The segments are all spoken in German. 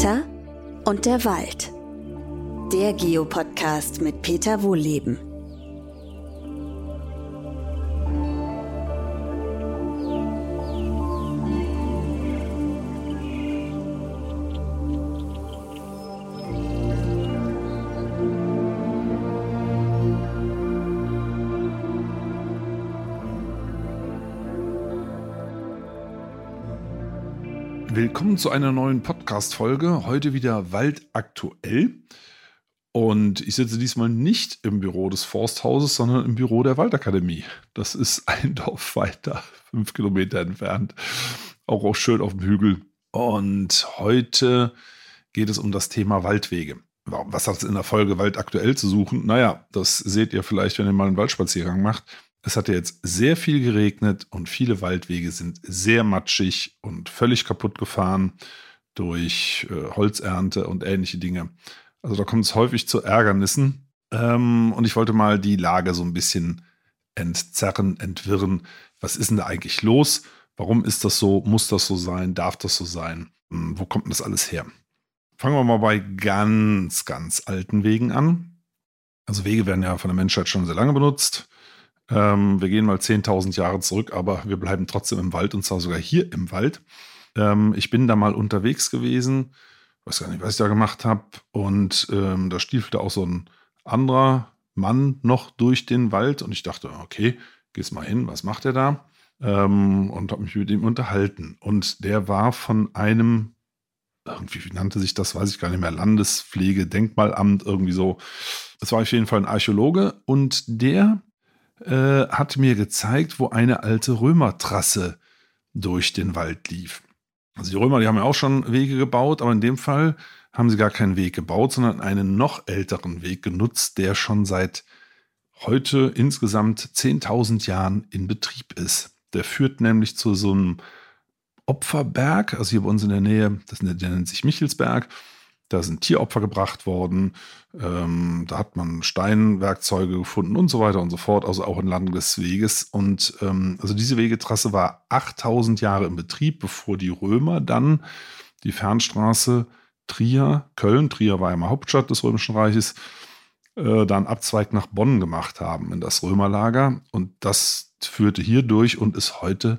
Peter und der Wald. Der Geopodcast mit Peter Wohlleben. Willkommen zu einer neuen Podcast-Folge. Heute wieder Wald aktuell. Und ich sitze diesmal nicht im Büro des Forsthauses, sondern im Büro der Waldakademie. Das ist ein Dorf weiter, fünf Kilometer entfernt. Auch, auch schön auf dem Hügel. Und heute geht es um das Thema Waldwege. Was hat es in der Folge Wald aktuell zu suchen? Naja, das seht ihr vielleicht, wenn ihr mal einen Waldspaziergang macht. Es hat jetzt sehr viel geregnet und viele Waldwege sind sehr matschig und völlig kaputt gefahren durch äh, Holzernte und ähnliche Dinge. Also da kommt es häufig zu Ärgernissen. Ähm, und ich wollte mal die Lage so ein bisschen entzerren, entwirren. Was ist denn da eigentlich los? Warum ist das so? Muss das so sein? Darf das so sein? Hm, wo kommt denn das alles her? Fangen wir mal bei ganz, ganz alten Wegen an. Also Wege werden ja von der Menschheit schon sehr lange benutzt. Ähm, wir gehen mal 10.000 Jahre zurück, aber wir bleiben trotzdem im Wald und zwar sogar hier im Wald. Ähm, ich bin da mal unterwegs gewesen, weiß gar nicht, was ich da gemacht habe. Und ähm, da stiefelte auch so ein anderer Mann noch durch den Wald und ich dachte, okay, geh's mal hin, was macht er da? Ähm, und habe mich mit ihm unterhalten. Und der war von einem irgendwie wie nannte sich das, weiß ich gar nicht mehr, Landespflege, Denkmalamt, irgendwie so. Es war auf jeden Fall ein Archäologe und der äh, hat mir gezeigt, wo eine alte Römertrasse durch den Wald lief. Also die Römer, die haben ja auch schon Wege gebaut, aber in dem Fall haben sie gar keinen Weg gebaut, sondern einen noch älteren Weg genutzt, der schon seit heute insgesamt 10.000 Jahren in Betrieb ist. Der führt nämlich zu so einem Opferberg, also hier bei uns in der Nähe, das nennt sich Michelsberg. Da sind Tieropfer gebracht worden. Ähm, da hat man Steinwerkzeuge gefunden und so weiter und so fort, also auch entlang des Weges. Und ähm, also diese Wegetrasse war 8000 Jahre in Betrieb, bevor die Römer dann die Fernstraße Trier, Köln, Trier war ja mal Hauptstadt des Römischen Reiches, äh, dann Abzweig nach Bonn gemacht haben in das Römerlager. Und das führte hier durch und ist heute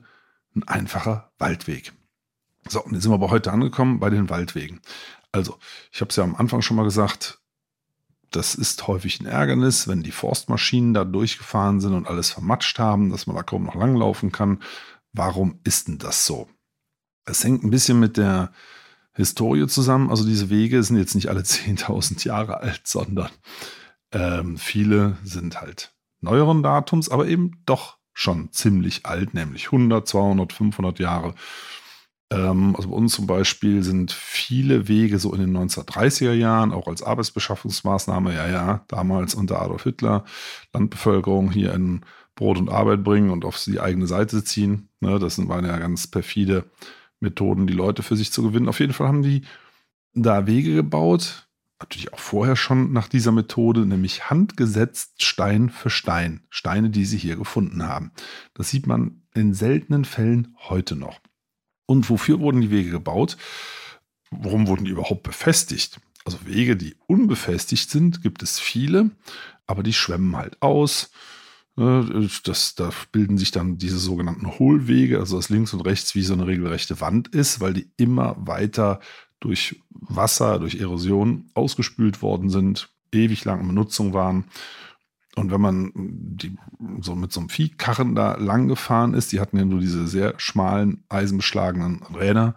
ein einfacher Waldweg. So, und jetzt sind wir aber heute angekommen bei den Waldwegen. Also, ich habe es ja am Anfang schon mal gesagt, das ist häufig ein Ärgernis, wenn die Forstmaschinen da durchgefahren sind und alles vermatscht haben, dass man da kaum noch langlaufen kann. Warum ist denn das so? Es hängt ein bisschen mit der Historie zusammen. Also diese Wege sind jetzt nicht alle 10.000 Jahre alt, sondern ähm, viele sind halt neueren Datums, aber eben doch schon ziemlich alt, nämlich 100, 200, 500 Jahre. Ähm, also bei uns zum Beispiel sind viele Wege so in den 1930er Jahren, auch als Arbeitsbeschaffungsmaßnahme, ja, ja, damals unter Adolf Hitler, Landbevölkerung hier in Brot und Arbeit bringen und auf die eigene Seite ziehen. Ne, das waren ja ganz perfide Methoden, die Leute für sich zu gewinnen. Auf jeden Fall haben die da Wege gebaut, natürlich auch vorher schon nach dieser Methode, nämlich handgesetzt Stein für Stein. Steine, die sie hier gefunden haben. Das sieht man in seltenen Fällen heute noch. Und wofür wurden die Wege gebaut? Warum wurden die überhaupt befestigt? Also Wege, die unbefestigt sind, gibt es viele, aber die schwemmen halt aus. Ne, das, da bilden sich dann diese sogenannten Hohlwege, also dass links und rechts wie so eine regelrechte Wand ist, weil die immer weiter durch Wasser, durch Erosion ausgespült worden sind, ewig lang in Benutzung waren. Und wenn man die, so mit so einem Viehkarren da lang gefahren ist, die hatten ja nur diese sehr schmalen, eisenbeschlagenen Räder,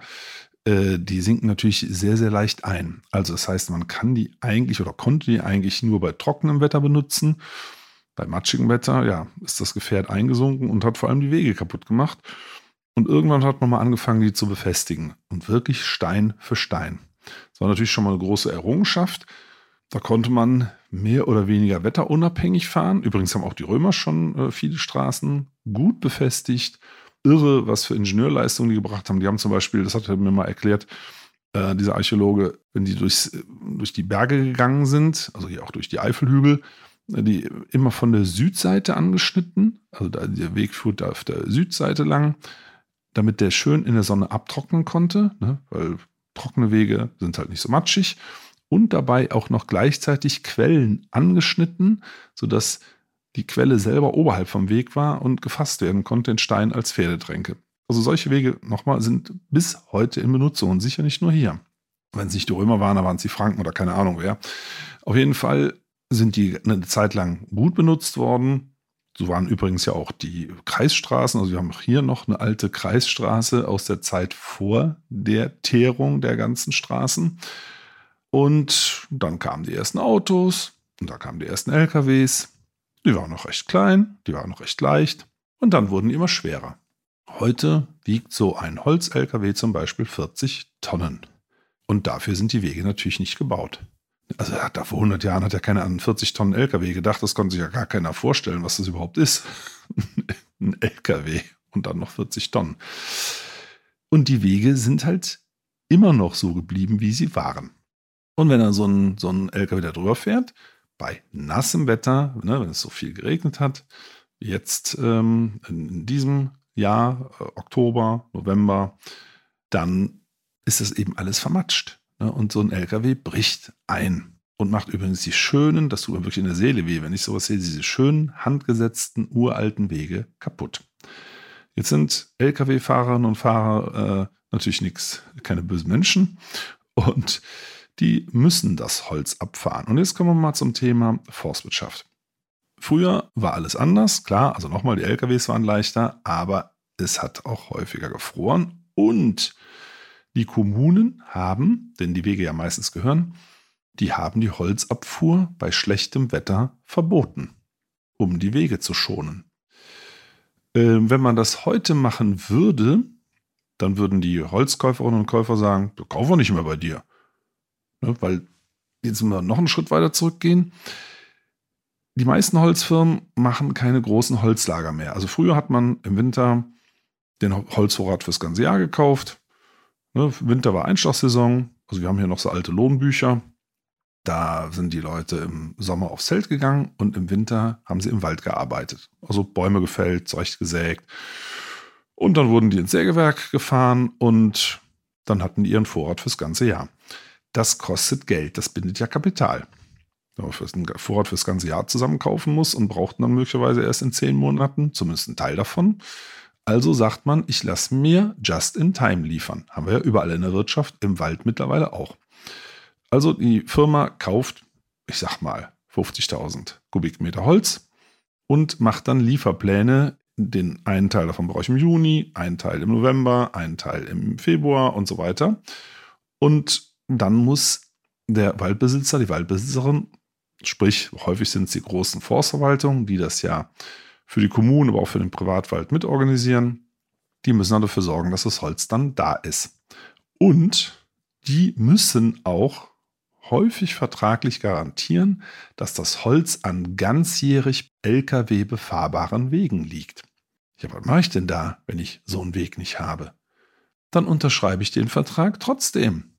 äh, die sinken natürlich sehr, sehr leicht ein. Also das heißt, man kann die eigentlich oder konnte die eigentlich nur bei trockenem Wetter benutzen. Bei matschigem Wetter, ja, ist das Gefährt eingesunken und hat vor allem die Wege kaputt gemacht. Und irgendwann hat man mal angefangen, die zu befestigen. Und wirklich Stein für Stein. Das war natürlich schon mal eine große Errungenschaft. Da konnte man mehr oder weniger wetterunabhängig fahren. Übrigens haben auch die Römer schon äh, viele Straßen gut befestigt. Irre, was für Ingenieurleistungen die gebracht haben. Die haben zum Beispiel, das hat er mir mal erklärt, äh, dieser Archäologe, wenn die durchs, durch die Berge gegangen sind, also hier auch durch die Eifelhügel, äh, die immer von der Südseite angeschnitten. Also da, der Weg führt auf der Südseite lang, damit der schön in der Sonne abtrocknen konnte, ne? weil trockene Wege sind halt nicht so matschig und dabei auch noch gleichzeitig Quellen angeschnitten, sodass die Quelle selber oberhalb vom Weg war und gefasst werden konnte in Stein als Pferdetränke. Also solche Wege nochmal sind bis heute in Benutzung und sicher nicht nur hier. Wenn es nicht die Römer waren, dann waren es die Franken oder keine Ahnung wer. Auf jeden Fall sind die eine Zeit lang gut benutzt worden. So waren übrigens ja auch die Kreisstraßen. Also wir haben hier noch eine alte Kreisstraße aus der Zeit vor der Teerung der ganzen Straßen. Und dann kamen die ersten Autos und da kamen die ersten LKWs. Die waren noch recht klein, die waren noch recht leicht und dann wurden die immer schwerer. Heute wiegt so ein Holz-LKW zum Beispiel 40 Tonnen. Und dafür sind die Wege natürlich nicht gebaut. Also da vor 100 Jahren hat ja keiner an 40 Tonnen LKW gedacht. Das konnte sich ja gar keiner vorstellen, was das überhaupt ist. ein LKW und dann noch 40 Tonnen. Und die Wege sind halt immer noch so geblieben, wie sie waren. Und wenn er so ein, so ein LKW da drüber fährt, bei nassem Wetter, ne, wenn es so viel geregnet hat, jetzt ähm, in, in, diesem Jahr, äh, Oktober, November, dann ist das eben alles vermatscht. Ne? Und so ein LKW bricht ein und macht übrigens die schönen, das tut mir wirklich in der Seele weh, wenn ich sowas sehe, diese schönen, handgesetzten, uralten Wege kaputt. Jetzt sind Lkw-Fahrerinnen und Fahrer äh, natürlich nichts, keine bösen Menschen und die müssen das Holz abfahren. Und jetzt kommen wir mal zum Thema Forstwirtschaft. Früher war alles anders, klar, also nochmal, die LKWs waren leichter, aber es hat auch häufiger gefroren und die Kommunen haben, denn die Wege ja meistens gehören, die haben die Holzabfuhr bei schlechtem Wetter verboten, um die Wege zu schonen. Äh, wenn man das heute machen würde, dann würden die Holzkäuferinnen und Käufer sagen, wir kaufen nicht mehr bei dir. Ne, weil jetzt müssen wir noch einen Schritt weiter zurückgehen. Die meisten Holzfirmen machen keine großen Holzlager mehr. Also früher hat man im Winter den Holzvorrat fürs ganze Jahr gekauft. Ne, Winter war Einschlagsaison. Also wir haben hier noch so alte Lohnbücher. Da sind die Leute im Sommer aufs Zelt gegangen und im Winter haben sie im Wald gearbeitet. Also Bäume gefällt, zurechtgesägt. Und dann wurden die ins Sägewerk gefahren und dann hatten die ihren Vorrat fürs ganze Jahr. Das kostet Geld, das bindet ja Kapital. Wenn man einen Vorrat fürs ganze Jahr zusammenkaufen muss und braucht dann möglicherweise erst in zehn Monaten, zumindest einen Teil davon, also sagt man, ich lasse mir just in time liefern. Haben wir ja überall in der Wirtschaft, im Wald mittlerweile auch. Also die Firma kauft, ich sag mal, 50.000 Kubikmeter Holz und macht dann Lieferpläne. Den einen Teil davon brauche ich im Juni, einen Teil im November, einen Teil im Februar und so weiter. Und dann muss der Waldbesitzer, die Waldbesitzerin, sprich häufig sind es die großen Forstverwaltungen, die das ja für die Kommunen, aber auch für den Privatwald mitorganisieren. Die müssen dann dafür sorgen, dass das Holz dann da ist. Und die müssen auch häufig vertraglich garantieren, dass das Holz an ganzjährig Lkw befahrbaren Wegen liegt. Ja, was mache ich denn da, wenn ich so einen Weg nicht habe? Dann unterschreibe ich den Vertrag trotzdem.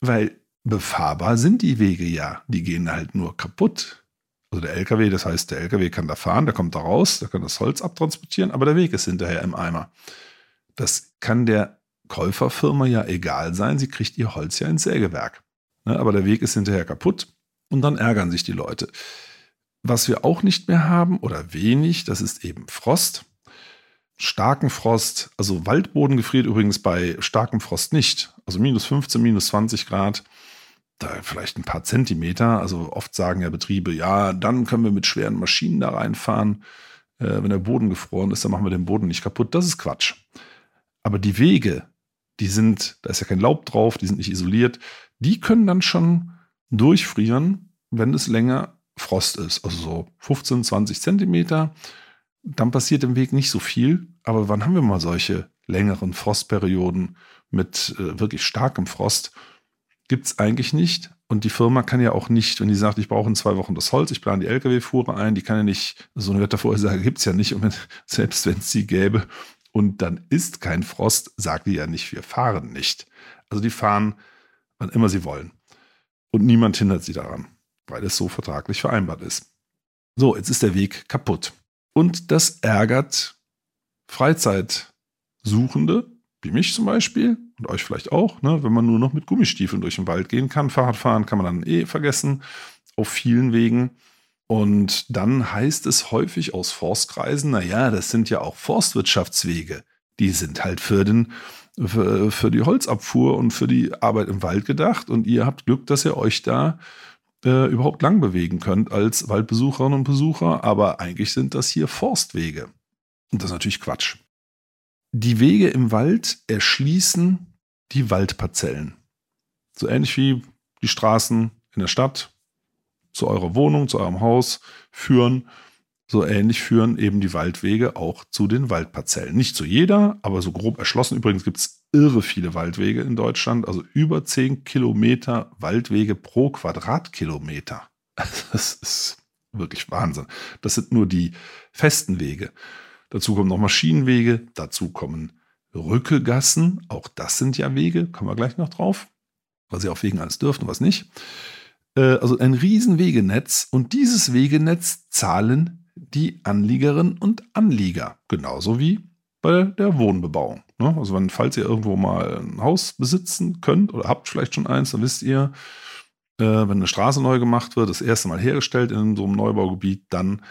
Weil befahrbar sind die Wege ja. Die gehen halt nur kaputt. Also der LKW, das heißt, der LKW kann da fahren, der kommt da raus, der kann das Holz abtransportieren, aber der Weg ist hinterher im Eimer. Das kann der Käuferfirma ja egal sein, sie kriegt ihr Holz ja ins Sägewerk. Ne, aber der Weg ist hinterher kaputt und dann ärgern sich die Leute. Was wir auch nicht mehr haben oder wenig, das ist eben Frost. Starken Frost, also Waldboden gefriert übrigens bei starkem Frost nicht. Also minus 15, minus 20 Grad da vielleicht ein paar Zentimeter. Also oft sagen ja Betriebe, ja, dann können wir mit schweren Maschinen da reinfahren. Äh, wenn der Boden gefroren ist, dann machen wir den Boden nicht kaputt. Das ist Quatsch. Aber die Wege, die sind, da ist ja kein Laub drauf, die sind nicht isoliert, die können dann schon durchfrieren, wenn es länger Frost ist. Also so 15, 20 Zentimeter. Dann passiert im Weg nicht so viel. Aber wann haben wir mal solche längeren Frostperioden mit äh, wirklich starkem Frost? gibt es eigentlich nicht. Und die Firma kann ja auch nicht, wenn die sagt, ich brauche in zwei Wochen das Holz, ich plane die Lkw-Fuhre ein, die kann ja nicht, so eine Wettervorhersage gibt es ja nicht. Und wenn, selbst wenn es sie gäbe und dann ist kein Frost, sagt die ja nicht, wir fahren nicht. Also die fahren, wann immer sie wollen. Und niemand hindert sie daran, weil es so vertraglich vereinbart ist. So, jetzt ist der Weg kaputt. Und das ärgert Freizeitsuchende, wie mich zum Beispiel und euch vielleicht auch, ne, wenn man nur noch mit Gummistiefeln durch den Wald gehen kann. Fahrradfahren kann man dann eh vergessen auf vielen Wegen. Und dann heißt es häufig aus Forstkreisen, naja, das sind ja auch Forstwirtschaftswege. Die sind halt für, den, für, für die Holzabfuhr und für die Arbeit im Wald gedacht. Und ihr habt Glück, dass ihr euch da äh, überhaupt lang bewegen könnt als Waldbesucherinnen und Besucher. Aber eigentlich sind das hier Forstwege. Und das ist natürlich Quatsch. Die Wege im Wald erschließen die Waldparzellen. So ähnlich wie die Straßen in der Stadt zu eurer Wohnung, zu eurem Haus führen. So ähnlich führen eben die Waldwege auch zu den Waldparzellen. Nicht zu jeder, aber so grob erschlossen. Übrigens gibt es irre viele Waldwege in Deutschland, also über 10 Kilometer Waldwege pro Quadratkilometer. Das ist wirklich Wahnsinn. Das sind nur die festen Wege. Dazu kommen noch Maschinenwege, dazu kommen Rückegassen, auch das sind ja Wege, kommen wir gleich noch drauf, was ihr auf Wegen alles dürft und was nicht. Äh, also ein riesen Wegenetz und dieses Wegenetz zahlen die Anliegerinnen und Anlieger, genauso wie bei der Wohnbebauung. Ne? Also wenn, falls ihr irgendwo mal ein Haus besitzen könnt oder habt vielleicht schon eins, dann wisst ihr, äh, wenn eine Straße neu gemacht wird, das erste Mal hergestellt in so einem Neubaugebiet, dann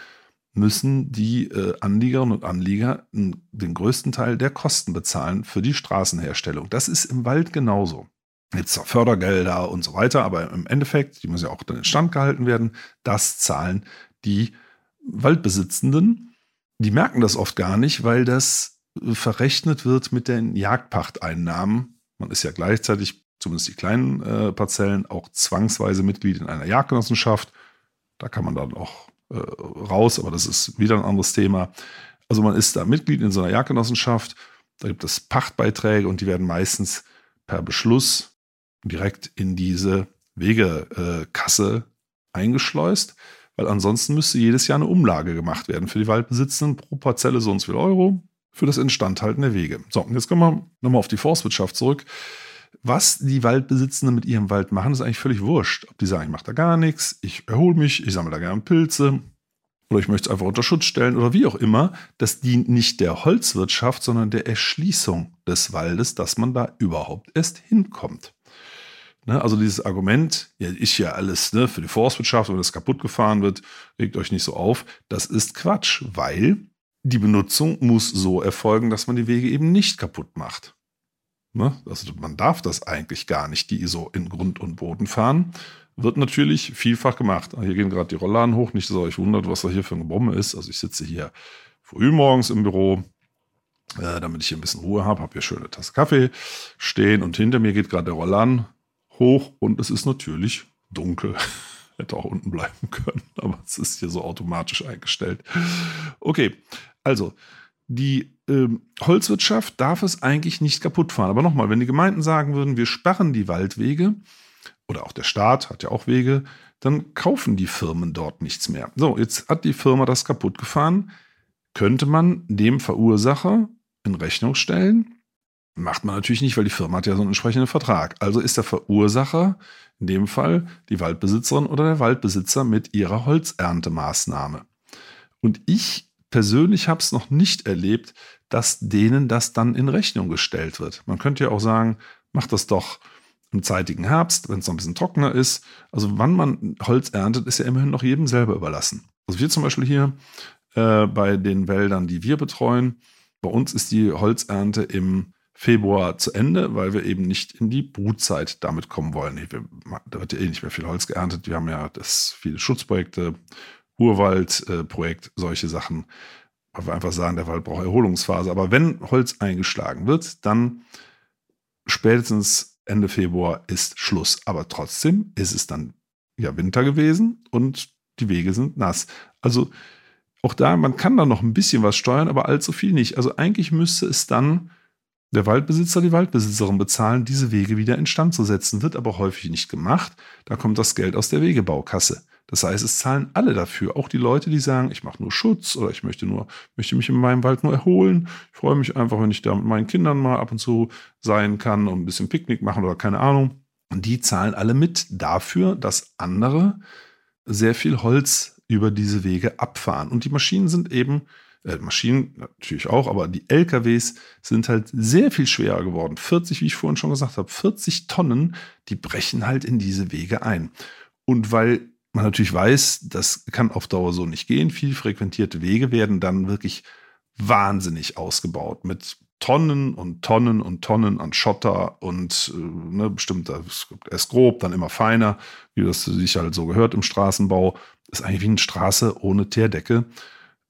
müssen die äh, Anliegerinnen und Anlieger den größten Teil der Kosten bezahlen für die Straßenherstellung. Das ist im Wald genauso. Jetzt auch Fördergelder und so weiter, aber im Endeffekt, die müssen ja auch dann in Stand gehalten werden, das zahlen die Waldbesitzenden. Die merken das oft gar nicht, weil das verrechnet wird mit den Jagdpachteinnahmen. Man ist ja gleichzeitig, zumindest die kleinen äh, Parzellen, auch zwangsweise Mitglied in einer Jagdgenossenschaft. Da kann man dann auch äh, raus, aber das ist wieder ein anderes Thema. Also man ist da Mitglied in so einer Jagdgenossenschaft, da gibt es Pachtbeiträge und die werden meistens per Beschluss direkt in diese Wegekasse eingeschleust, weil ansonsten müsste jedes Jahr eine Umlage gemacht werden für die Waldbesitzenden pro Parzelle so und so viel Euro für das Instandhalten der Wege. So, und jetzt kommen wir nochmal auf die Forstwirtschaft zurück. Was die Waldbesitzenden mit ihrem Wald machen, ist eigentlich völlig wurscht. Ob die sagen, ich mache da gar nichts, ich erhole mich, ich sammle da gerne Pilze oder ich möchte es einfach unter Schutz stellen oder wie auch immer. Das dient nicht der Holzwirtschaft, sondern der Erschließung des Waldes, dass man da überhaupt erst hinkommt. Ne, also dieses Argument, ja, ist ja alles ne, für die Forstwirtschaft, wenn das kaputt gefahren wird, regt euch nicht so auf. Das ist Quatsch, weil die Benutzung muss so erfolgen, dass man die Wege eben nicht kaputt macht. Ne? Also man darf das eigentlich gar nicht, die so in Grund und Boden fahren. Wird natürlich vielfach gemacht. Hier gehen gerade die Rollladen hoch, nicht, dass ihr euch wundert, was da hier für eine Bombe ist. Also ich sitze hier früh morgens im Büro, äh, damit ich hier ein bisschen Ruhe habe, habe hier schöne Tasse Kaffee stehen und hinter mir geht gerade der Rollladen hoch und es ist natürlich dunkel. Hätte auch unten bleiben können, aber es ist hier so automatisch eingestellt. Okay, also die ähm, Holzwirtschaft darf es eigentlich nicht kaputt fahren. Aber nochmal, wenn die Gemeinden sagen würden, wir sperren die Waldwege, oder auch der Staat hat ja auch Wege, dann kaufen die Firmen dort nichts mehr. So, jetzt hat die Firma das kaputt gefahren. Könnte man dem Verursacher in Rechnung stellen? Macht man natürlich nicht, weil die Firma hat ja so einen entsprechenden Vertrag. Also ist der Verursacher in dem Fall die Waldbesitzerin oder der Waldbesitzer mit ihrer Holzerntemaßnahme. Und ich persönlich habe es noch nicht erlebt, dass denen das dann in Rechnung gestellt wird. Man könnte ja auch sagen, macht das doch im zeitigen Herbst, wenn es noch ein bisschen trockener ist. Also wann man Holz erntet, ist ja immerhin noch jedem selber überlassen. Also wir zum Beispiel hier äh, bei den Wäldern, die wir betreuen, bei uns ist die Holzernte im Februar zu Ende, weil wir eben nicht in die Brutzeit damit kommen wollen. Da wird ja eh nicht mehr viel Holz geerntet. Wir haben ja das viele Schutzprojekte, Urwaldprojekt, äh, solche Sachen, weil wir einfach sagen, der Wald braucht Erholungsphase. Aber wenn Holz eingeschlagen wird, dann spätestens Ende Februar ist Schluss. Aber trotzdem ist es dann ja Winter gewesen und die Wege sind nass. Also auch da, man kann da noch ein bisschen was steuern, aber allzu viel nicht. Also eigentlich müsste es dann der Waldbesitzer, die Waldbesitzerin bezahlen, diese Wege wieder instand zu setzen. Wird aber häufig nicht gemacht. Da kommt das Geld aus der Wegebaukasse. Das heißt, es zahlen alle dafür. Auch die Leute, die sagen, ich mache nur Schutz oder ich möchte nur, möchte mich in meinem Wald nur erholen. Ich freue mich einfach, wenn ich da mit meinen Kindern mal ab und zu sein kann und ein bisschen Picknick machen oder keine Ahnung. Und die zahlen alle mit dafür, dass andere sehr viel Holz über diese Wege abfahren. Und die Maschinen sind eben äh, Maschinen natürlich auch, aber die LKWs sind halt sehr viel schwerer geworden. 40, wie ich vorhin schon gesagt habe, 40 Tonnen, die brechen halt in diese Wege ein. Und weil man natürlich weiß, das kann auf Dauer so nicht gehen, viel frequentierte Wege werden dann wirklich wahnsinnig ausgebaut mit Tonnen und Tonnen und Tonnen an Schotter und äh, ne, bestimmt erst grob, dann immer feiner, wie das sich halt so gehört im Straßenbau. Das ist eigentlich wie eine Straße ohne Teerdecke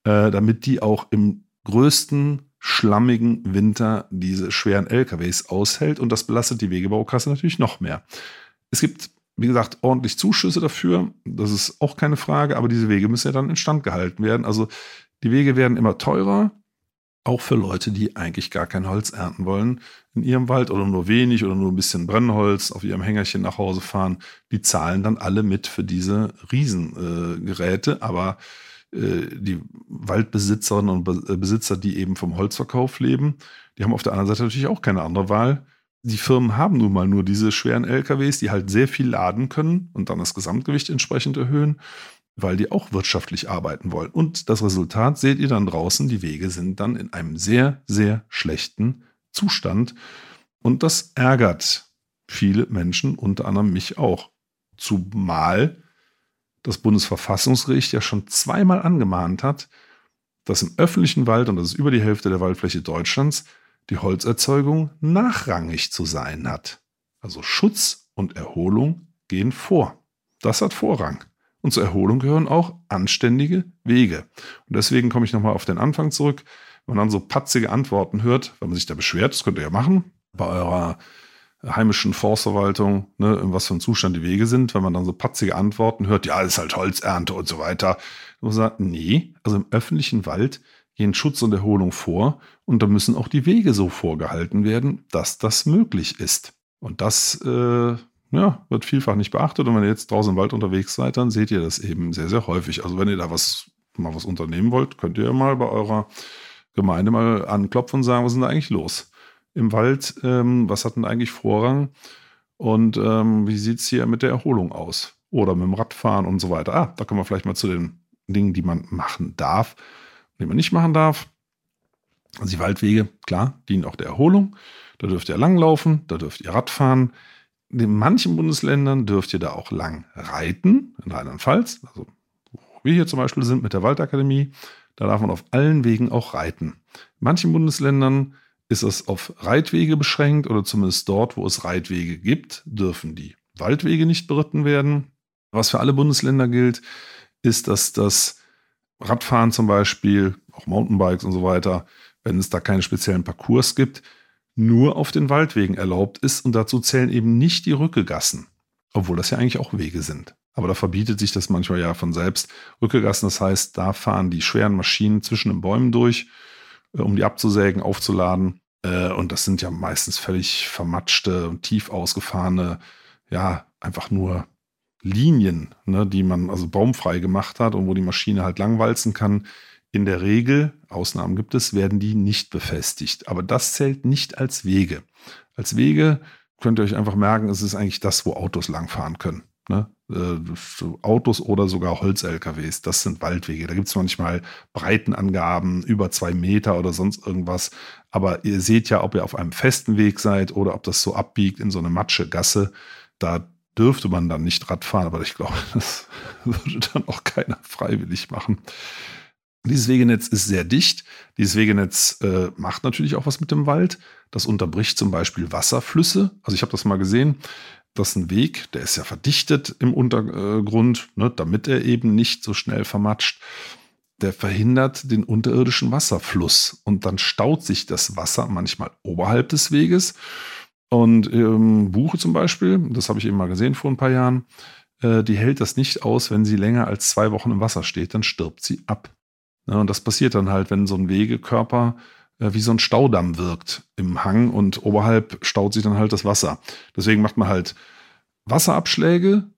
äh, damit die auch im größten schlammigen Winter diese schweren LKWs aushält und das belastet die Wegebaukasse natürlich noch mehr. Es gibt, wie gesagt, ordentlich Zuschüsse dafür, das ist auch keine Frage, aber diese Wege müssen ja dann instand gehalten werden. Also die Wege werden immer teurer, auch für Leute, die eigentlich gar kein Holz ernten wollen in ihrem Wald oder nur wenig oder nur ein bisschen Brennholz auf ihrem Hängerchen nach Hause fahren. Die zahlen dann alle mit für diese Riesengeräte, aber äh, die Waldbesitzerinnen und äh, Besitzer, die eben vom Holzverkauf leben, die haben auf der anderen Seite natürlich auch keine andere Wahl. Die Firmen haben nun mal nur diese schweren LKWs, die halt sehr viel laden können und dann das Gesamtgewicht entsprechend erhöhen, weil die auch wirtschaftlich arbeiten wollen. Und das Resultat seht ihr dann draußen, die Wege sind dann in einem sehr, sehr schlechten Zustand. Und das ärgert viele Menschen, unter anderem mich auch. Zumal das Bundesverfassungsgericht ja schon zweimal angemahnt hat, dass im öffentlichen Wald, und das ist über die Hälfte der Waldfläche Deutschlands, die Holzerzeugung nachrangig zu sein hat. Also Schutz und Erholung gehen vor. Das hat Vorrang. Und zur Erholung gehören auch anständige Wege. Und deswegen komme ich nochmal auf den Anfang zurück. Wenn man dann so patzige Antworten hört, wenn man sich da beschwert, das könnt ihr ja machen, bei eurer heimischen Forstverwaltung, ne, in was für einem Zustand die Wege sind, wenn man dann so patzige Antworten hört, ja, ist halt Holzernte und so weiter. Und man sagt, nee, also im öffentlichen Wald gehen Schutz und Erholung vor und da müssen auch die Wege so vorgehalten werden, dass das möglich ist. Und das äh, ja, wird vielfach nicht beachtet. Und wenn ihr jetzt draußen im Wald unterwegs seid, dann seht ihr das eben sehr, sehr häufig. Also wenn ihr da was mal was unternehmen wollt, könnt ihr mal bei eurer Gemeinde mal anklopfen und sagen, was ist denn da eigentlich los? im Wald, ähm, was hat denn eigentlich Vorrang und ähm, wie sieht es hier mit der Erholung aus? Oder mit dem Radfahren und so weiter. Ah, da kommen wir vielleicht mal zu den Dingen, die man machen darf, die man nicht machen darf. Also die Waldwege, klar, dienen auch der Erholung. Da dürft ihr langlaufen, da dürft ihr Radfahren. In manchen Bundesländern dürft ihr da auch lang reiten, in Rheinland-Pfalz. Also, wo wir hier zum Beispiel sind mit der Waldakademie, da darf man auf allen Wegen auch reiten. In manchen Bundesländern ist es auf Reitwege beschränkt oder zumindest dort, wo es Reitwege gibt, dürfen die Waldwege nicht beritten werden. Was für alle Bundesländer gilt, ist, dass das Radfahren zum Beispiel, auch Mountainbikes und so weiter, wenn es da keine speziellen Parcours gibt, nur auf den Waldwegen erlaubt ist und dazu zählen eben nicht die Rückegassen, obwohl das ja eigentlich auch Wege sind. Aber da verbietet sich das manchmal ja von selbst. Rückegassen, das heißt, da fahren die schweren Maschinen zwischen den Bäumen durch, äh, um die abzusägen, aufzuladen. Äh, und das sind ja meistens völlig vermatschte und tief ausgefahrene, ja, einfach nur Linien, ne, die man also baumfrei gemacht hat und wo die Maschine halt langwalzen kann. In der Regel, Ausnahmen gibt es, werden die nicht befestigt. Aber das zählt nicht als Wege. Als Wege könnt ihr euch einfach merken, es ist eigentlich das, wo Autos langfahren können. Ne? Äh, Autos oder sogar Holz-LKWs, das sind Waldwege. Da gibt es manchmal Breitenangaben über zwei Meter oder sonst irgendwas. Aber ihr seht ja, ob ihr auf einem festen Weg seid oder ob das so abbiegt in so eine Matsche-Gasse. Da dürfte man dann nicht Rad fahren, aber ich glaube, das würde dann auch keiner freiwillig machen. Dieses Wegenetz ist sehr dicht. Dieses Wegenetz äh, macht natürlich auch was mit dem Wald. Das unterbricht zum Beispiel Wasserflüsse. Also ich habe das mal gesehen das ist ein Weg, der ist ja verdichtet im Untergrund, ne, damit er eben nicht so schnell vermatscht. Der verhindert den unterirdischen Wasserfluss und dann staut sich das Wasser manchmal oberhalb des Weges. Und ähm, Buche zum Beispiel, das habe ich eben mal gesehen vor ein paar Jahren, äh, die hält das nicht aus, wenn sie länger als zwei Wochen im Wasser steht, dann stirbt sie ab. Ja, und das passiert dann halt, wenn so ein Wegekörper äh, wie so ein Staudamm wirkt im Hang und oberhalb staut sich dann halt das Wasser. Deswegen macht man halt Wasserabschläge,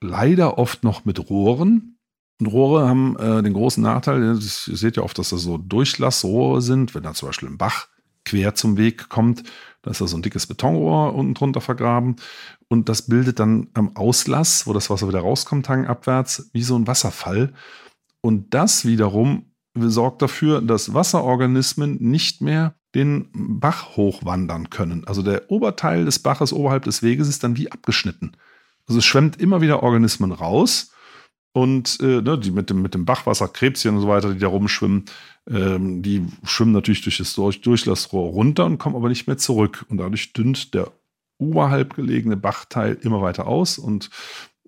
leider oft noch mit Rohren. Und Rohre haben äh, den großen Nachteil, ihr seht ja oft, dass das so Durchlassrohre sind, wenn da zum Beispiel ein Bach quer zum Weg kommt, da ist da so ein dickes Betonrohr unten drunter vergraben und das bildet dann am Auslass, wo das Wasser wieder rauskommt, hangabwärts, wie so ein Wasserfall. Und das wiederum sorgt dafür, dass Wasserorganismen nicht mehr den Bach hochwandern können. Also der Oberteil des Baches oberhalb des Weges ist dann wie abgeschnitten. Also es schwemmt immer wieder Organismen raus und äh, ne, die mit dem, mit dem Bachwasser, Krebschen und so weiter, die da rumschwimmen, ähm, die schwimmen natürlich durch das durch Durchlassrohr runter und kommen aber nicht mehr zurück. Und dadurch dünnt der oberhalb gelegene Bachteil immer weiter aus und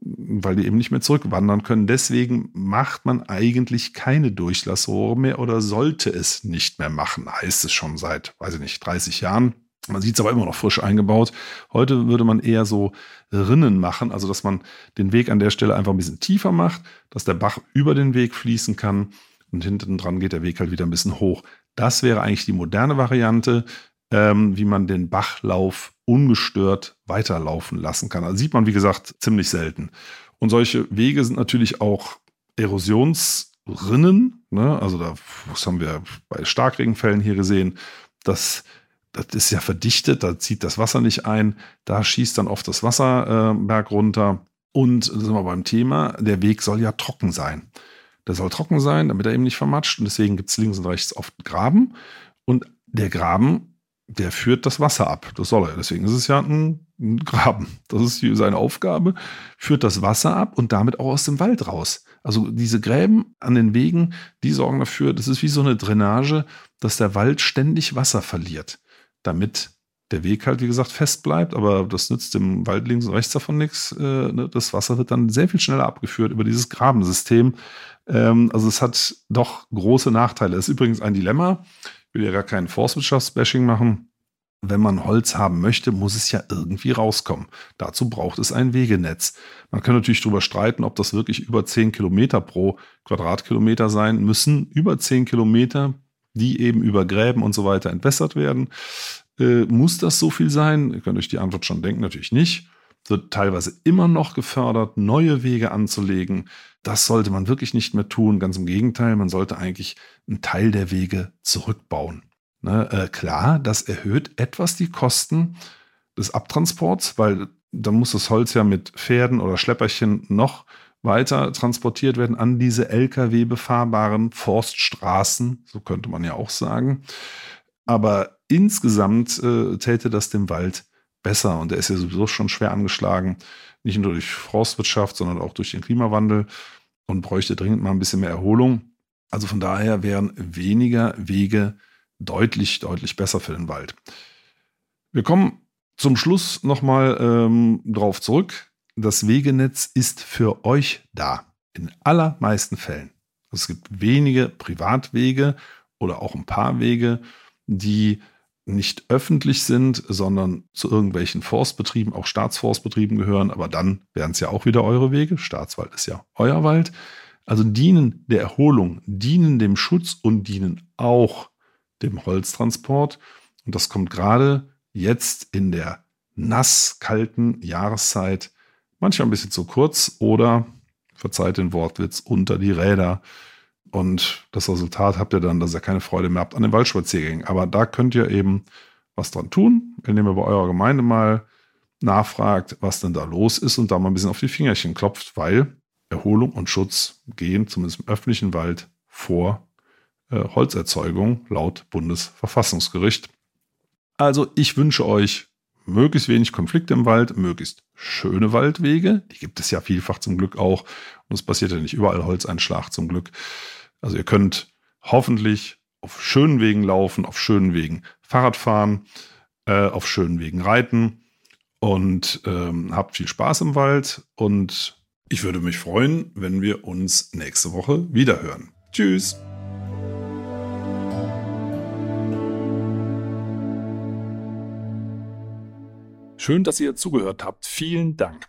weil die eben nicht mehr zurückwandern können. Deswegen macht man eigentlich keine Durchlassrohre mehr oder sollte es nicht mehr machen, heißt es schon seit, weiß ich nicht, 30 Jahren. Man sieht es aber immer noch frisch eingebaut. Heute würde man eher so Rinnen machen, also dass man den Weg an der Stelle einfach ein bisschen tiefer macht, dass der Bach über den Weg fließen kann und hinten dran geht der Weg halt wieder ein bisschen hoch. Das wäre eigentlich die moderne Variante, ähm, wie man den Bachlauf ungestört weiterlaufen lassen kann. Also sieht man, wie gesagt, ziemlich selten. Und solche Wege sind natürlich auch Erosionsrinnen. Ne? Also da, das haben wir bei Starkregenfällen hier gesehen, dass das ist ja verdichtet, da zieht das Wasser nicht ein, da schießt dann oft das Wasser äh, berg runter. Und da sind wir beim Thema, der Weg soll ja trocken sein. Der soll trocken sein, damit er eben nicht vermatscht. Und deswegen gibt es links und rechts oft Graben. Und der Graben der führt das Wasser ab. Das soll er. Deswegen ist es ja ein, ein Graben. Das ist seine Aufgabe. Führt das Wasser ab und damit auch aus dem Wald raus. Also diese Gräben an den Wegen, die sorgen dafür, das ist wie so eine Drainage, dass der Wald ständig Wasser verliert. Damit der Weg halt, wie gesagt, fest bleibt, aber das nützt dem Wald links und rechts davon nichts. Äh, ne? Das Wasser wird dann sehr viel schneller abgeführt über dieses Grabensystem. Ähm, also es hat doch große Nachteile. Es ist übrigens ein Dilemma will ja gar kein Forstwirtschaftsbashing machen. Wenn man Holz haben möchte, muss es ja irgendwie rauskommen. Dazu braucht es ein Wegenetz. Man kann natürlich darüber streiten, ob das wirklich über 10 Kilometer pro Quadratkilometer sein müssen. Über 10 Kilometer, die eben über Gräben und so weiter entwässert werden. Äh, muss das so viel sein? Ihr könnt euch die Antwort schon denken, natürlich nicht. Wird teilweise immer noch gefördert, neue Wege anzulegen. Das sollte man wirklich nicht mehr tun. Ganz im Gegenteil, man sollte eigentlich einen Teil der Wege zurückbauen. Ne, äh, klar, das erhöht etwas die Kosten des Abtransports, weil dann muss das Holz ja mit Pferden oder Schlepperchen noch weiter transportiert werden an diese Lkw befahrbaren Forststraßen, so könnte man ja auch sagen. Aber insgesamt äh, täte das dem Wald besser und er ist ja sowieso schon schwer angeschlagen, nicht nur durch Forstwirtschaft, sondern auch durch den Klimawandel und bräuchte dringend mal ein bisschen mehr Erholung. Also von daher wären weniger Wege deutlich, deutlich besser für den Wald. Wir kommen zum Schluss nochmal ähm, drauf zurück. Das Wegenetz ist für euch da. In allermeisten Fällen. Es gibt wenige Privatwege oder auch ein paar Wege, die nicht öffentlich sind, sondern zu irgendwelchen Forstbetrieben, auch Staatsforstbetrieben gehören, aber dann wären es ja auch wieder eure Wege. Staatswald ist ja euer Wald. Also dienen der Erholung, dienen dem Schutz und dienen auch dem Holztransport. Und das kommt gerade jetzt in der nass kalten Jahreszeit manchmal ein bisschen zu kurz oder, verzeiht den Wortwitz, unter die Räder. Und das Resultat habt ihr dann, dass ihr keine Freude mehr habt an den Waldspaziergängen. Aber da könnt ihr eben was dran tun, indem ihr bei eurer Gemeinde mal nachfragt, was denn da los ist und da mal ein bisschen auf die Fingerchen klopft, weil Erholung und Schutz gehen zumindest im öffentlichen Wald vor äh, Holzerzeugung laut Bundesverfassungsgericht. Also ich wünsche euch möglichst wenig Konflikte im Wald, möglichst schöne Waldwege. Die gibt es ja vielfach zum Glück auch. Und es passiert ja nicht überall Holzeinschlag zum Glück. Also ihr könnt hoffentlich auf schönen Wegen laufen, auf schönen Wegen Fahrrad fahren, äh, auf schönen Wegen reiten und ähm, habt viel Spaß im Wald. Und ich würde mich freuen, wenn wir uns nächste Woche wiederhören. Tschüss! Schön, dass ihr zugehört habt. Vielen Dank.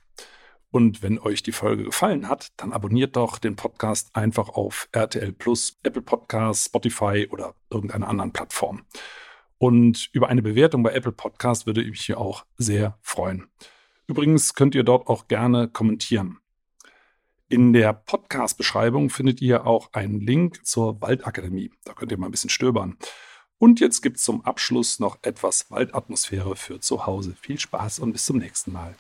Und wenn euch die Folge gefallen hat, dann abonniert doch den Podcast einfach auf RTL Plus, Apple Podcasts, Spotify oder irgendeiner anderen Plattform. Und über eine Bewertung bei Apple Podcast würde ich mich auch sehr freuen. Übrigens könnt ihr dort auch gerne kommentieren. In der Podcast-Beschreibung findet ihr auch einen Link zur Waldakademie. Da könnt ihr mal ein bisschen stöbern. Und jetzt gibt es zum Abschluss noch etwas Waldatmosphäre für zu Hause. Viel Spaß und bis zum nächsten Mal.